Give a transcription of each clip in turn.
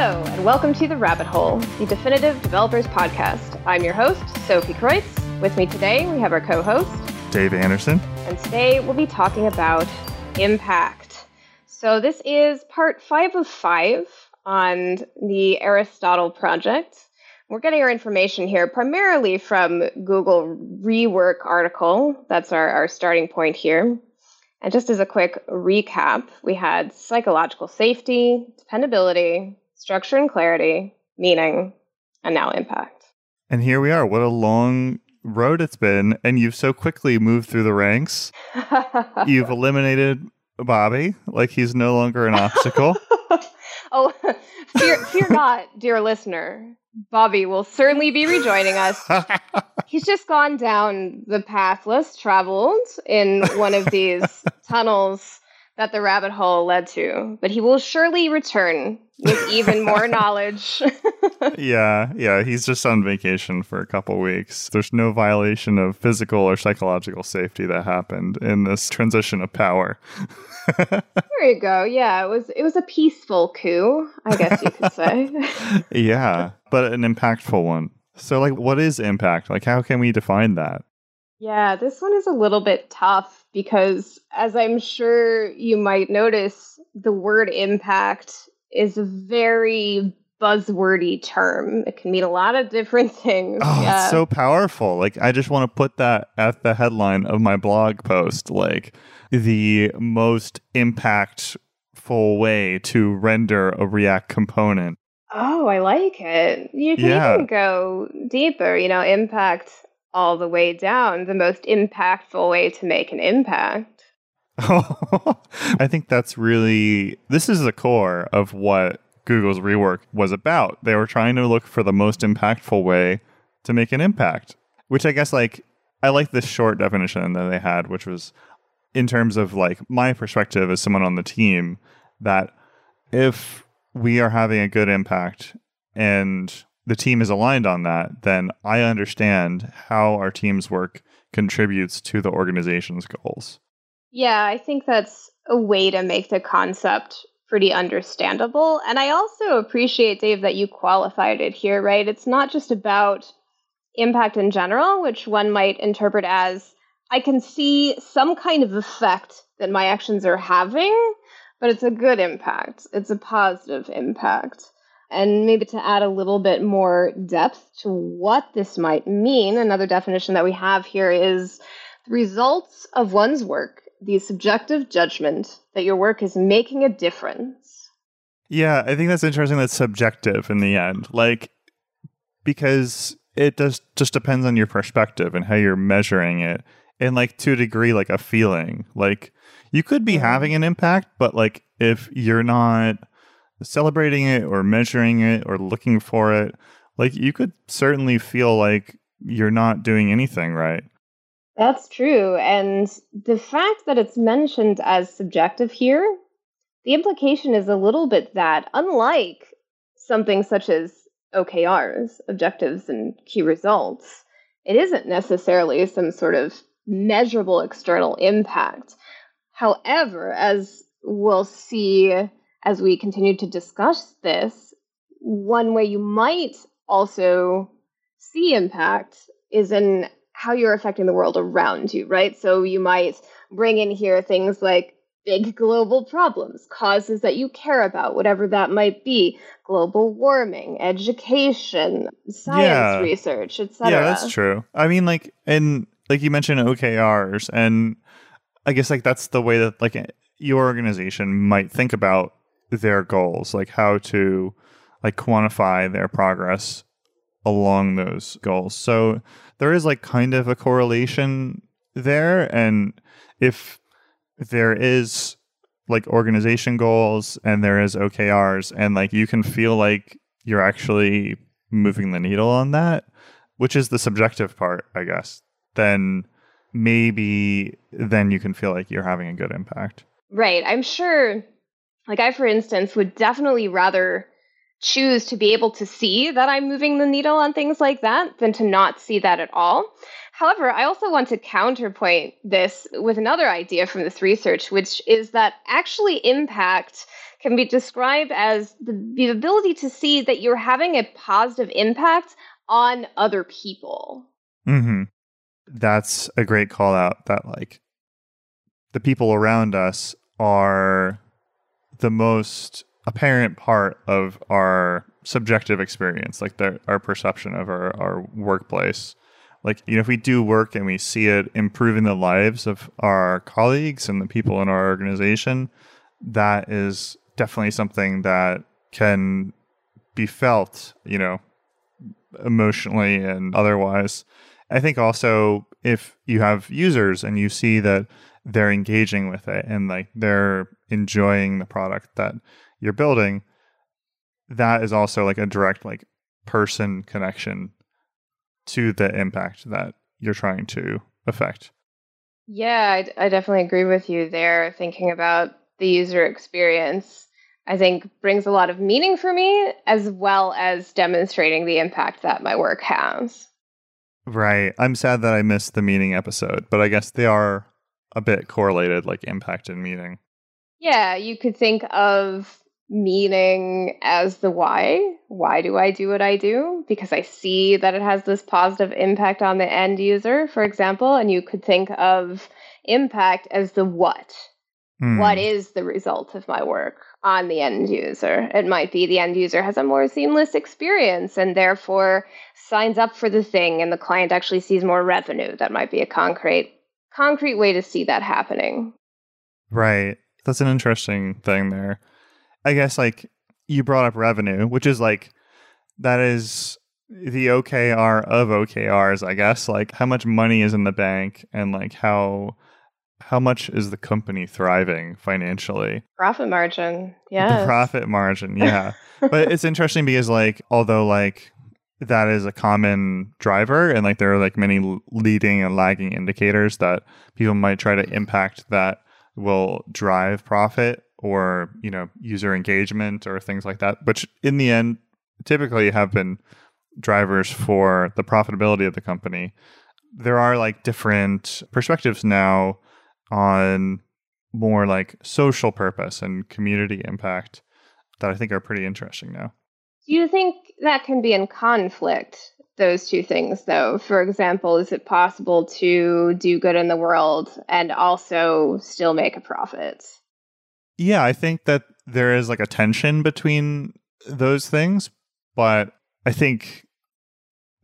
Hello, and welcome to The Rabbit Hole, the Definitive Developers Podcast. I'm your host, Sophie Kreutz. With me today, we have our co host, Dave Anderson. And today, we'll be talking about impact. So, this is part five of five on the Aristotle project. We're getting our information here primarily from Google Rework article. That's our, our starting point here. And just as a quick recap, we had psychological safety, dependability, structure and clarity, meaning, and now impact. And here we are. What a long road it's been. And you've so quickly moved through the ranks. you've eliminated Bobby, like he's no longer an obstacle. oh, fear, fear not, dear listener. Bobby will certainly be rejoining us. He's just gone down the path less traveled in one of these tunnels that the rabbit hole led to, but he will surely return with even more knowledge. yeah, yeah, he's just on vacation for a couple weeks. There's no violation of physical or psychological safety that happened in this transition of power. there you go. Yeah, it was it was a peaceful coup, I guess you could say. yeah, but an impactful one. So like what is impact? Like how can we define that? Yeah, this one is a little bit tough because as I'm sure you might notice, the word impact is a very buzzwordy term. It can mean a lot of different things. Oh, yeah. it's so powerful. Like I just want to put that at the headline of my blog post. Like the most impactful way to render a React component. Oh, I like it. You can yeah. even go deeper, you know, impact all the way down, the most impactful way to make an impact. I think that's really, this is the core of what Google's rework was about. They were trying to look for the most impactful way to make an impact, which I guess, like, I like this short definition that they had, which was in terms of like my perspective as someone on the team that if we are having a good impact and the team is aligned on that, then I understand how our team's work contributes to the organization's goals. Yeah, I think that's a way to make the concept pretty understandable. And I also appreciate, Dave, that you qualified it here, right? It's not just about impact in general, which one might interpret as I can see some kind of effect that my actions are having, but it's a good impact. It's a positive impact. And maybe to add a little bit more depth to what this might mean, another definition that we have here is the results of one's work, the subjective judgment that your work is making a difference. Yeah, I think that's interesting that's subjective in the end. Like, because it does just depends on your perspective and how you're measuring it and like to a degree like a feeling like you could be mm-hmm. having an impact but like if you're not celebrating it or measuring it or looking for it like you could certainly feel like you're not doing anything right that's true and the fact that it's mentioned as subjective here the implication is a little bit that unlike something such as okrs objectives and key results it isn't necessarily some sort of measurable external impact. However, as we'll see as we continue to discuss this, one way you might also see impact is in how you're affecting the world around you, right? So you might bring in here things like big global problems, causes that you care about, whatever that might be, global warming, education, science yeah. research, etc. Yeah, that's true. I mean, like, and like you mentioned OKRs, and I guess like that's the way that like your organization might think about their goals, like how to like quantify their progress along those goals. So there is like kind of a correlation there, and if there is like organization goals and there is OKRs, and like you can feel like you're actually moving the needle on that, which is the subjective part, I guess then maybe then you can feel like you're having a good impact. Right. I'm sure like I for instance would definitely rather choose to be able to see that I'm moving the needle on things like that than to not see that at all. However, I also want to counterpoint this with another idea from this research, which is that actually impact can be described as the, the ability to see that you're having a positive impact on other people. Mm-hmm. That's a great call out that like the people around us are the most apparent part of our subjective experience, like the, our perception of our, our workplace. Like, you know, if we do work and we see it improving the lives of our colleagues and the people in our organization, that is definitely something that can be felt, you know, emotionally and otherwise. I think also if you have users and you see that they're engaging with it and like they're enjoying the product that you're building, that is also like a direct like person connection to the impact that you're trying to affect. Yeah, I, I definitely agree with you there. Thinking about the user experience, I think brings a lot of meaning for me, as well as demonstrating the impact that my work has. Right. I'm sad that I missed the meaning episode, but I guess they are a bit correlated, like impact and meaning. Yeah, you could think of meaning as the why. Why do I do what I do? Because I see that it has this positive impact on the end user, for example. And you could think of impact as the what. Mm. What is the result of my work on the end user? It might be the end user has a more seamless experience and therefore signs up for the thing and the client actually sees more revenue. That might be a concrete concrete way to see that happening. Right. That's an interesting thing there. I guess like you brought up revenue, which is like that is the OKR of OKRs, I guess. Like how much money is in the bank and like how how much is the company thriving financially? Profit margin. Yeah. The profit margin, yeah. but it's interesting because like although like that is a common driver and like there are like many leading and lagging indicators that people might try to impact that will drive profit or you know user engagement or things like that which in the end typically have been drivers for the profitability of the company. There are like different perspectives now on more like social purpose and community impact that i think are pretty interesting now do you think that can be in conflict those two things though for example is it possible to do good in the world and also still make a profit yeah, I think that there is like a tension between those things, but I think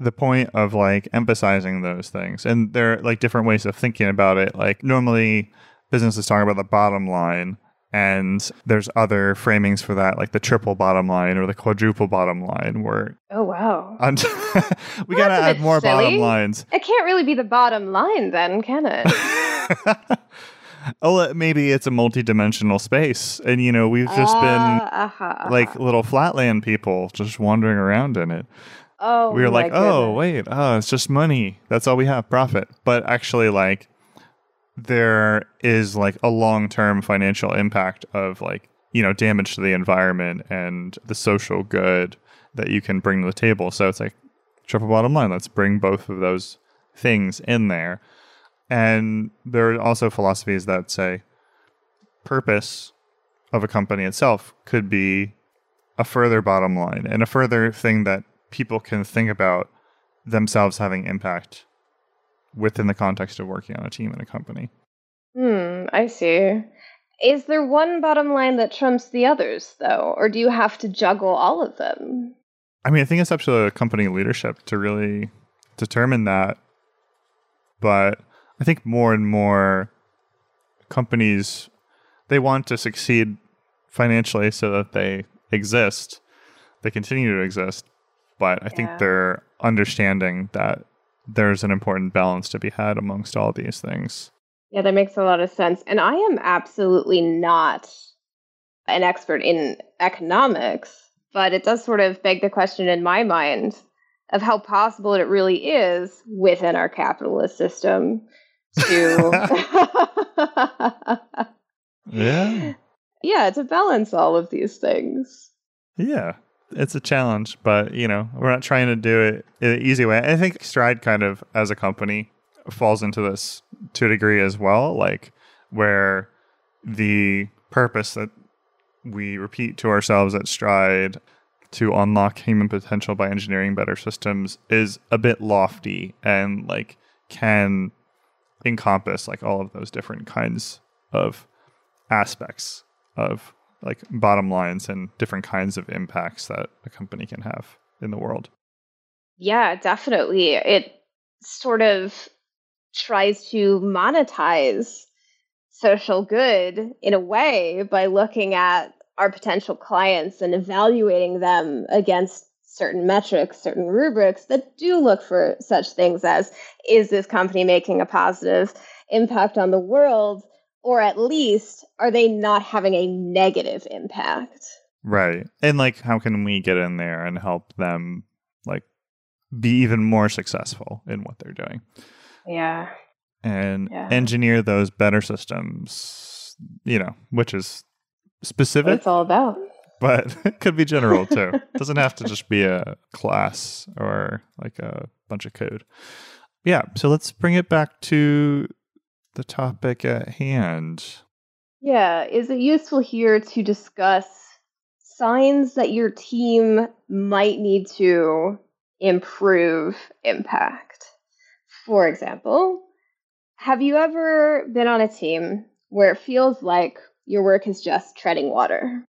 the point of like emphasizing those things and there are like different ways of thinking about it. Like normally businesses talk about the bottom line and there's other framings for that like the triple bottom line or the quadruple bottom line where oh wow. we well, gotta add more silly. bottom lines. It can't really be the bottom line then can it? Oh maybe it's a multi-dimensional space. And you know we've just uh, been uh-huh, uh-huh. like little flatland people just wandering around in it. Oh we were like goodness. oh wait oh it's just money. That's all we have profit. But actually like there is like a long-term financial impact of like you know damage to the environment and the social good that you can bring to the table. So it's like triple bottom line let's bring both of those things in there. And there are also philosophies that say purpose of a company itself could be a further bottom line and a further thing that people can think about themselves having impact within the context of working on a team in a company. Hmm, I see. Is there one bottom line that trumps the others, though, or do you have to juggle all of them? I mean, I think it's up to the company leadership to really determine that. But I think more and more companies they want to succeed financially so that they exist, they continue to exist. But I yeah. think they're understanding that there's an important balance to be had amongst all these things. Yeah, that makes a lot of sense. And I am absolutely not an expert in economics, but it does sort of beg the question in my mind of how possible it really is within our capitalist system to yeah yeah to balance all of these things yeah it's a challenge, but you know, we're not trying to do it an easy way. I think Stride kind of as a company falls into this to a degree as well, like where the purpose that we repeat to ourselves at Stride to unlock human potential by engineering better systems is a bit lofty and like can encompass like all of those different kinds of aspects of like bottom lines and different kinds of impacts that a company can have in the world. Yeah, definitely. It sort of tries to monetize social good in a way by looking at our potential clients and evaluating them against certain metrics, certain rubrics that do look for such things as is this company making a positive impact on the world? Or at least, are they not having a negative impact? Right. And like, how can we get in there and help them like be even more successful in what they're doing? Yeah. And yeah. engineer those better systems, you know, which is specific. What it's all about. But it could be general too. it doesn't have to just be a class or like a bunch of code. Yeah. So let's bring it back to the topic at hand. Yeah, is it useful here to discuss signs that your team might need to improve impact? For example, have you ever been on a team where it feels like your work is just treading water?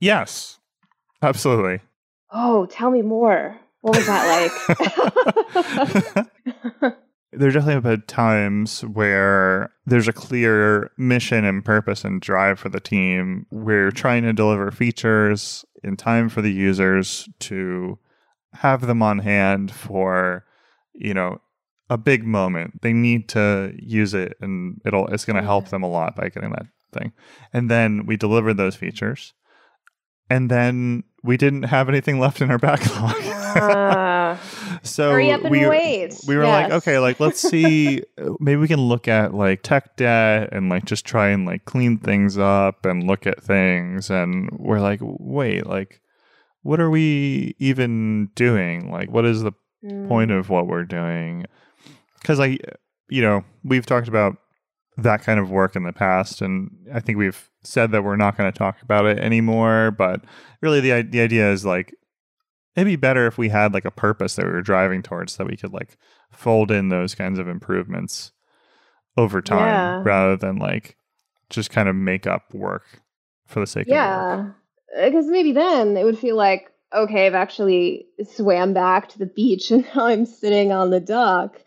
Yes, absolutely. Oh, tell me more. What was that like? There's definitely been times where there's a clear mission and purpose and drive for the team. We're trying to deliver features in time for the users to have them on hand for, you know, a big moment. They need to use it and it'll it's going to help them a lot by getting that thing. And then we delivered those features. And then we didn't have anything left in our backlog. So hurry up and we, wait. We were yes. like, okay, like let's see, maybe we can look at like tech debt and like just try and like clean things up and look at things. And we're like, wait, like, what are we even doing? Like, what is the mm. point of what we're doing? Because like, you know, we've talked about that kind of work in the past, and I think we've said that we're not going to talk about it anymore. But really, the the idea is like it'd be better if we had like a purpose that we were driving towards that we could like fold in those kinds of improvements over time yeah. rather than like just kind of make up work for the sake yeah. of Yeah. Because maybe then it would feel like, okay, I've actually swam back to the beach and now I'm sitting on the dock.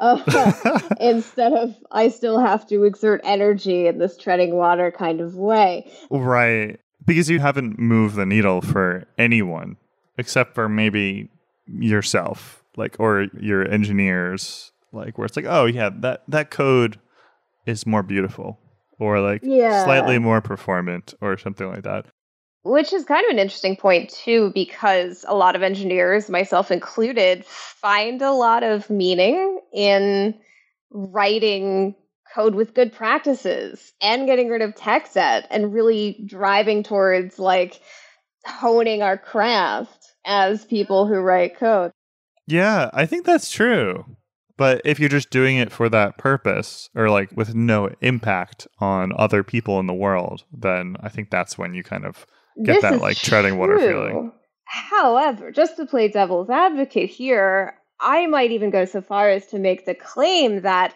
Uh, instead of I still have to exert energy in this treading water kind of way. Right. Because you haven't moved the needle for anyone except for maybe yourself, like or your engineers, like where it's like, oh yeah, that that code is more beautiful, or like yeah. slightly more performant, or something like that. Which is kind of an interesting point too, because a lot of engineers, myself included, find a lot of meaning in writing code with good practices and getting rid of tech debt and really driving towards like honing our craft as people who write code. Yeah, I think that's true. But if you're just doing it for that purpose or like with no impact on other people in the world, then I think that's when you kind of get this that like true. treading water feeling. However, just to play devil's advocate here, I might even go so far as to make the claim that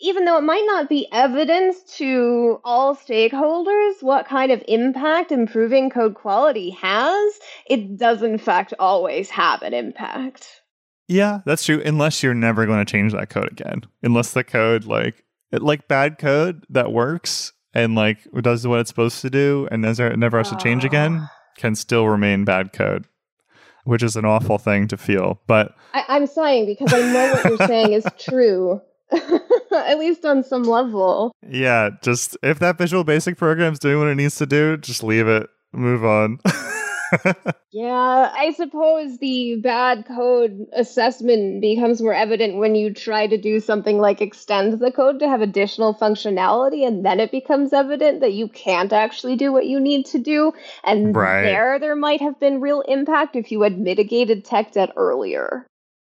even though it might not be evidence to all stakeholders what kind of impact improving code quality has, it does in fact always have an impact. Yeah, that's true. Unless you're never going to change that code again. Unless the code, like, like bad code that works and like does what it's supposed to do and never has to change again, ah. can still remain bad code which is an awful thing to feel. But I, am sighing because I know what you're saying is true. At least on some level. Yeah, just if that Visual Basic program is doing what it needs to do, just leave it. Move on. yeah, I suppose the bad code assessment becomes more evident when you try to do something like extend the code to have additional functionality, and then it becomes evident that you can't actually do what you need to do. And Right. there, there might have been real impact if you had mitigated tech debt earlier.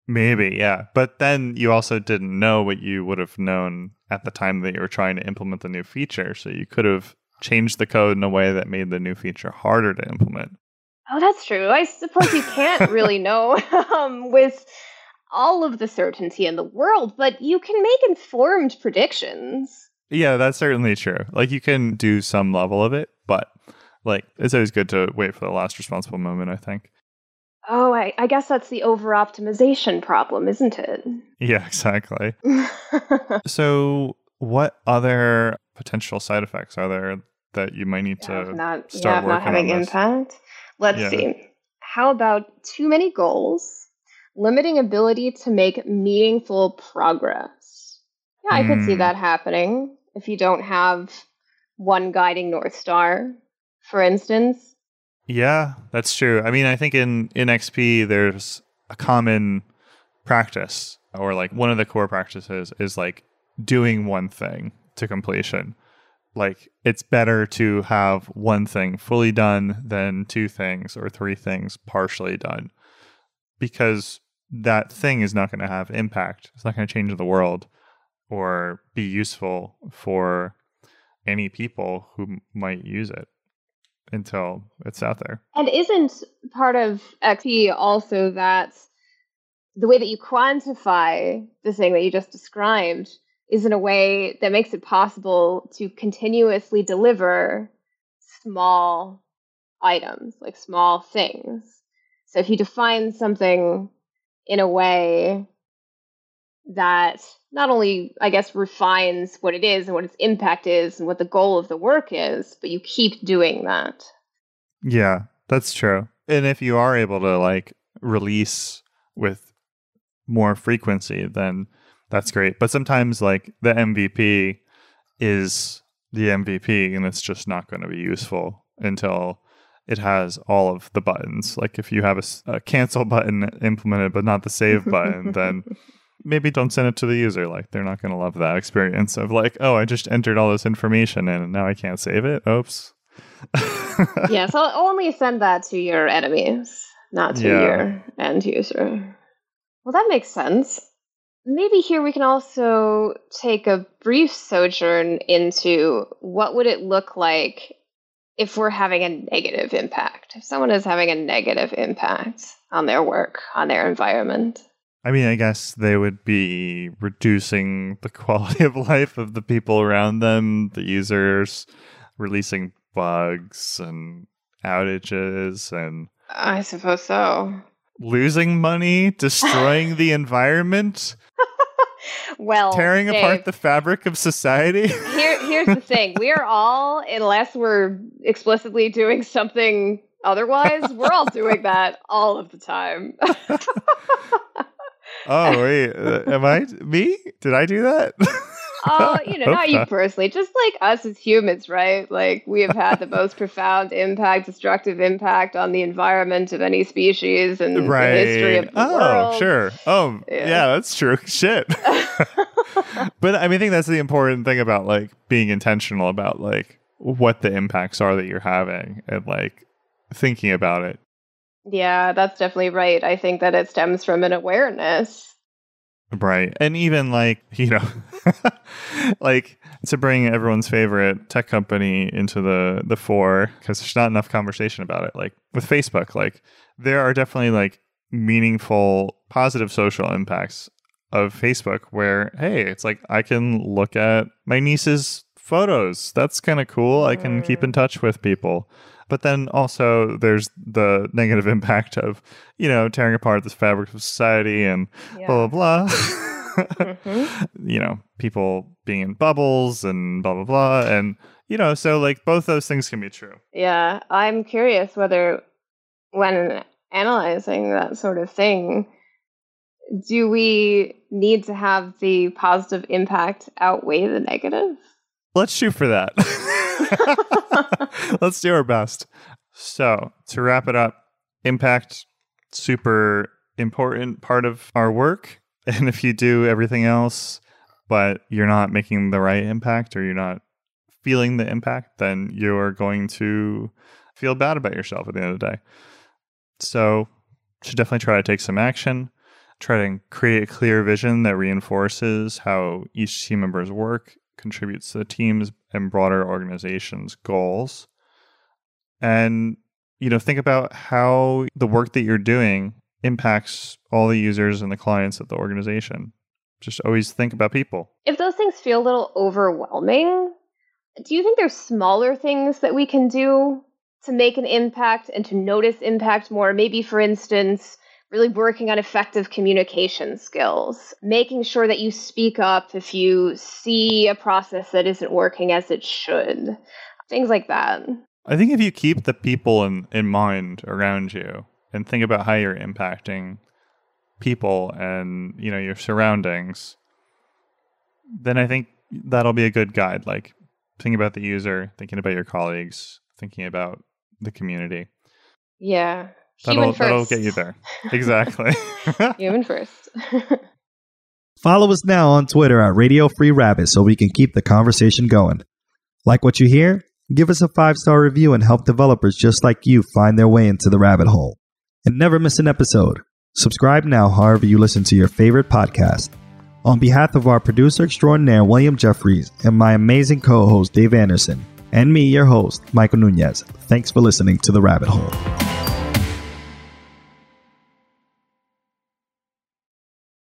Maybe, yeah. But then you also didn't know what you would have known at the time that you were trying to implement the new feature. So you could have changed the code in a way that made the new feature harder to implement. Oh, that's true. I suppose you can't really know um, with all of the certainty in the world, but you can make informed predictions. Yeah, that's certainly true. Like you can do some level of it, but like it's always good to wait for the last responsible moment, I think. Oh, I, I guess that's the over optimization problem, isn't it? Yeah, exactly. So, what other potential side effects are there that you might need Yeah, to not, start yeah, of not working on having this? impact. Let's Yeah. see. How about too many goals, limiting ability to make meaningful progress? Yeah, I could see Hmm. that happening if you don't have one guiding North Star, for instance. Yeah, that's true. I mean, I think in in XP there's a common practice or like one of the core practices is like doing one thing to completion. Like it's better to have one thing fully done than two things or three things partially done because that thing is not going to have impact. It's not going to change the world or be useful for any people who might use it until it's out there. And isn't part of XP also that the way that you quantify the thing that you just described is in a way that makes it possible to continuously deliver small items, like small things. So if you define something in a way that not only, I guess, refines what it is and what its impact is and what the goal of the work is, but you keep doing that. Yeah, that's true. And if you are able to like release with more frequency, then that's great. But sometimes like the MVP is the MVP and it's just not going to be useful until it has all of the buttons. Like if you have a cancel button implemented but not the save button, then maybe don't send it to the user. Like they're not going to love that experience of like, oh, I just entered all this information in and now I can't save it. Oops. yeah, so only send that to your enemies, not to Yeah. your end user. Well, that makes sense. Maybe here we can also take a brief sojourn into what would it look like if we're having a negative impact. If someone is having a negative impact on their work, on their environment. I mean, I guess they would be reducing the quality of life of the people around them, the users, releasing bugs and outages and I suppose so. losing money, destroying the environment, Well, tearing Dave, apart the fabric of society. here here's the thing we are all unless we're explicitly doing something otherwise we're all doing that all of the time oh, wait. uh, am I me? Did I do that? oh you know not you personally just like us as humans right like we have had the most profound impact destructive impact on the environment of any species in the history of the oh, world sure. Oh, Yeah. yeah, that's true. Shit. but I mean, I think that's the important thing about like being intentional about like what the impacts are that you're having and like thinking about it. Yeah that's definitely right i think that it stems from an awareness Right. And even like, you know, like to bring everyone's favorite tech company into the the fore because there's not enough conversation about it. Like with Facebook, like there are definitely like meaningful positive social impacts of Facebook where hey, it's like I can look at my niece's photos. That's kind of cool. I can keep mm. in touch with people. But then also there's the negative impact of, you know, tearing apart this fabric of society and blah blah blah. Mhm. you know, people being in bubbles and blah blah blah, and you know, so like both those things can be true. Yeah, I'm curious whether when analyzing that sort of thing, do we need to have the positive impact outweigh the negative? Let's shoot for that. Let's do our best. So, to wrap it up, impact super important part of our work. And if you do everything else, but you're not making the right impact or you're not feeling the impact, then you're going to feel bad about yourself at the end of the day. So, should definitely try to take some action. Try to create a clear vision that reinforces how each team member's work contributes to the team's and broader organization's goals. And you know, think about how the work that you're doing impacts all the users and the clients of the organization. Just always think about people. If those things feel a little overwhelming, do you think there's smaller things that we can do to make an impact and to notice impact more? Maybe, for instance, really working on effective communication skills, making sure that you speak up if you see a process that isn't working as it should, things like that. I think if you keep the people in, in mind around you, and think about how you're impacting people and you know your surroundings then i think that'll be a good guide. Like thinking about the user thinking about your colleagues thinking about the community. Yeah that'll, that'll get you there. Exactly. Human first. Follow us now on twitter at radio free rabbit so we can keep the conversation going. Like what you hear? Give us a five star review and help developers just like you find their way into the rabbit hole. And never miss an episode. Subscribe now, however, you listen to your favorite podcast. On behalf of our producer extraordinaire, William Jeffries, and my amazing co host, Dave Anderson, and me, your host, Michael Nunez, thanks for listening to The Rabbit Hole.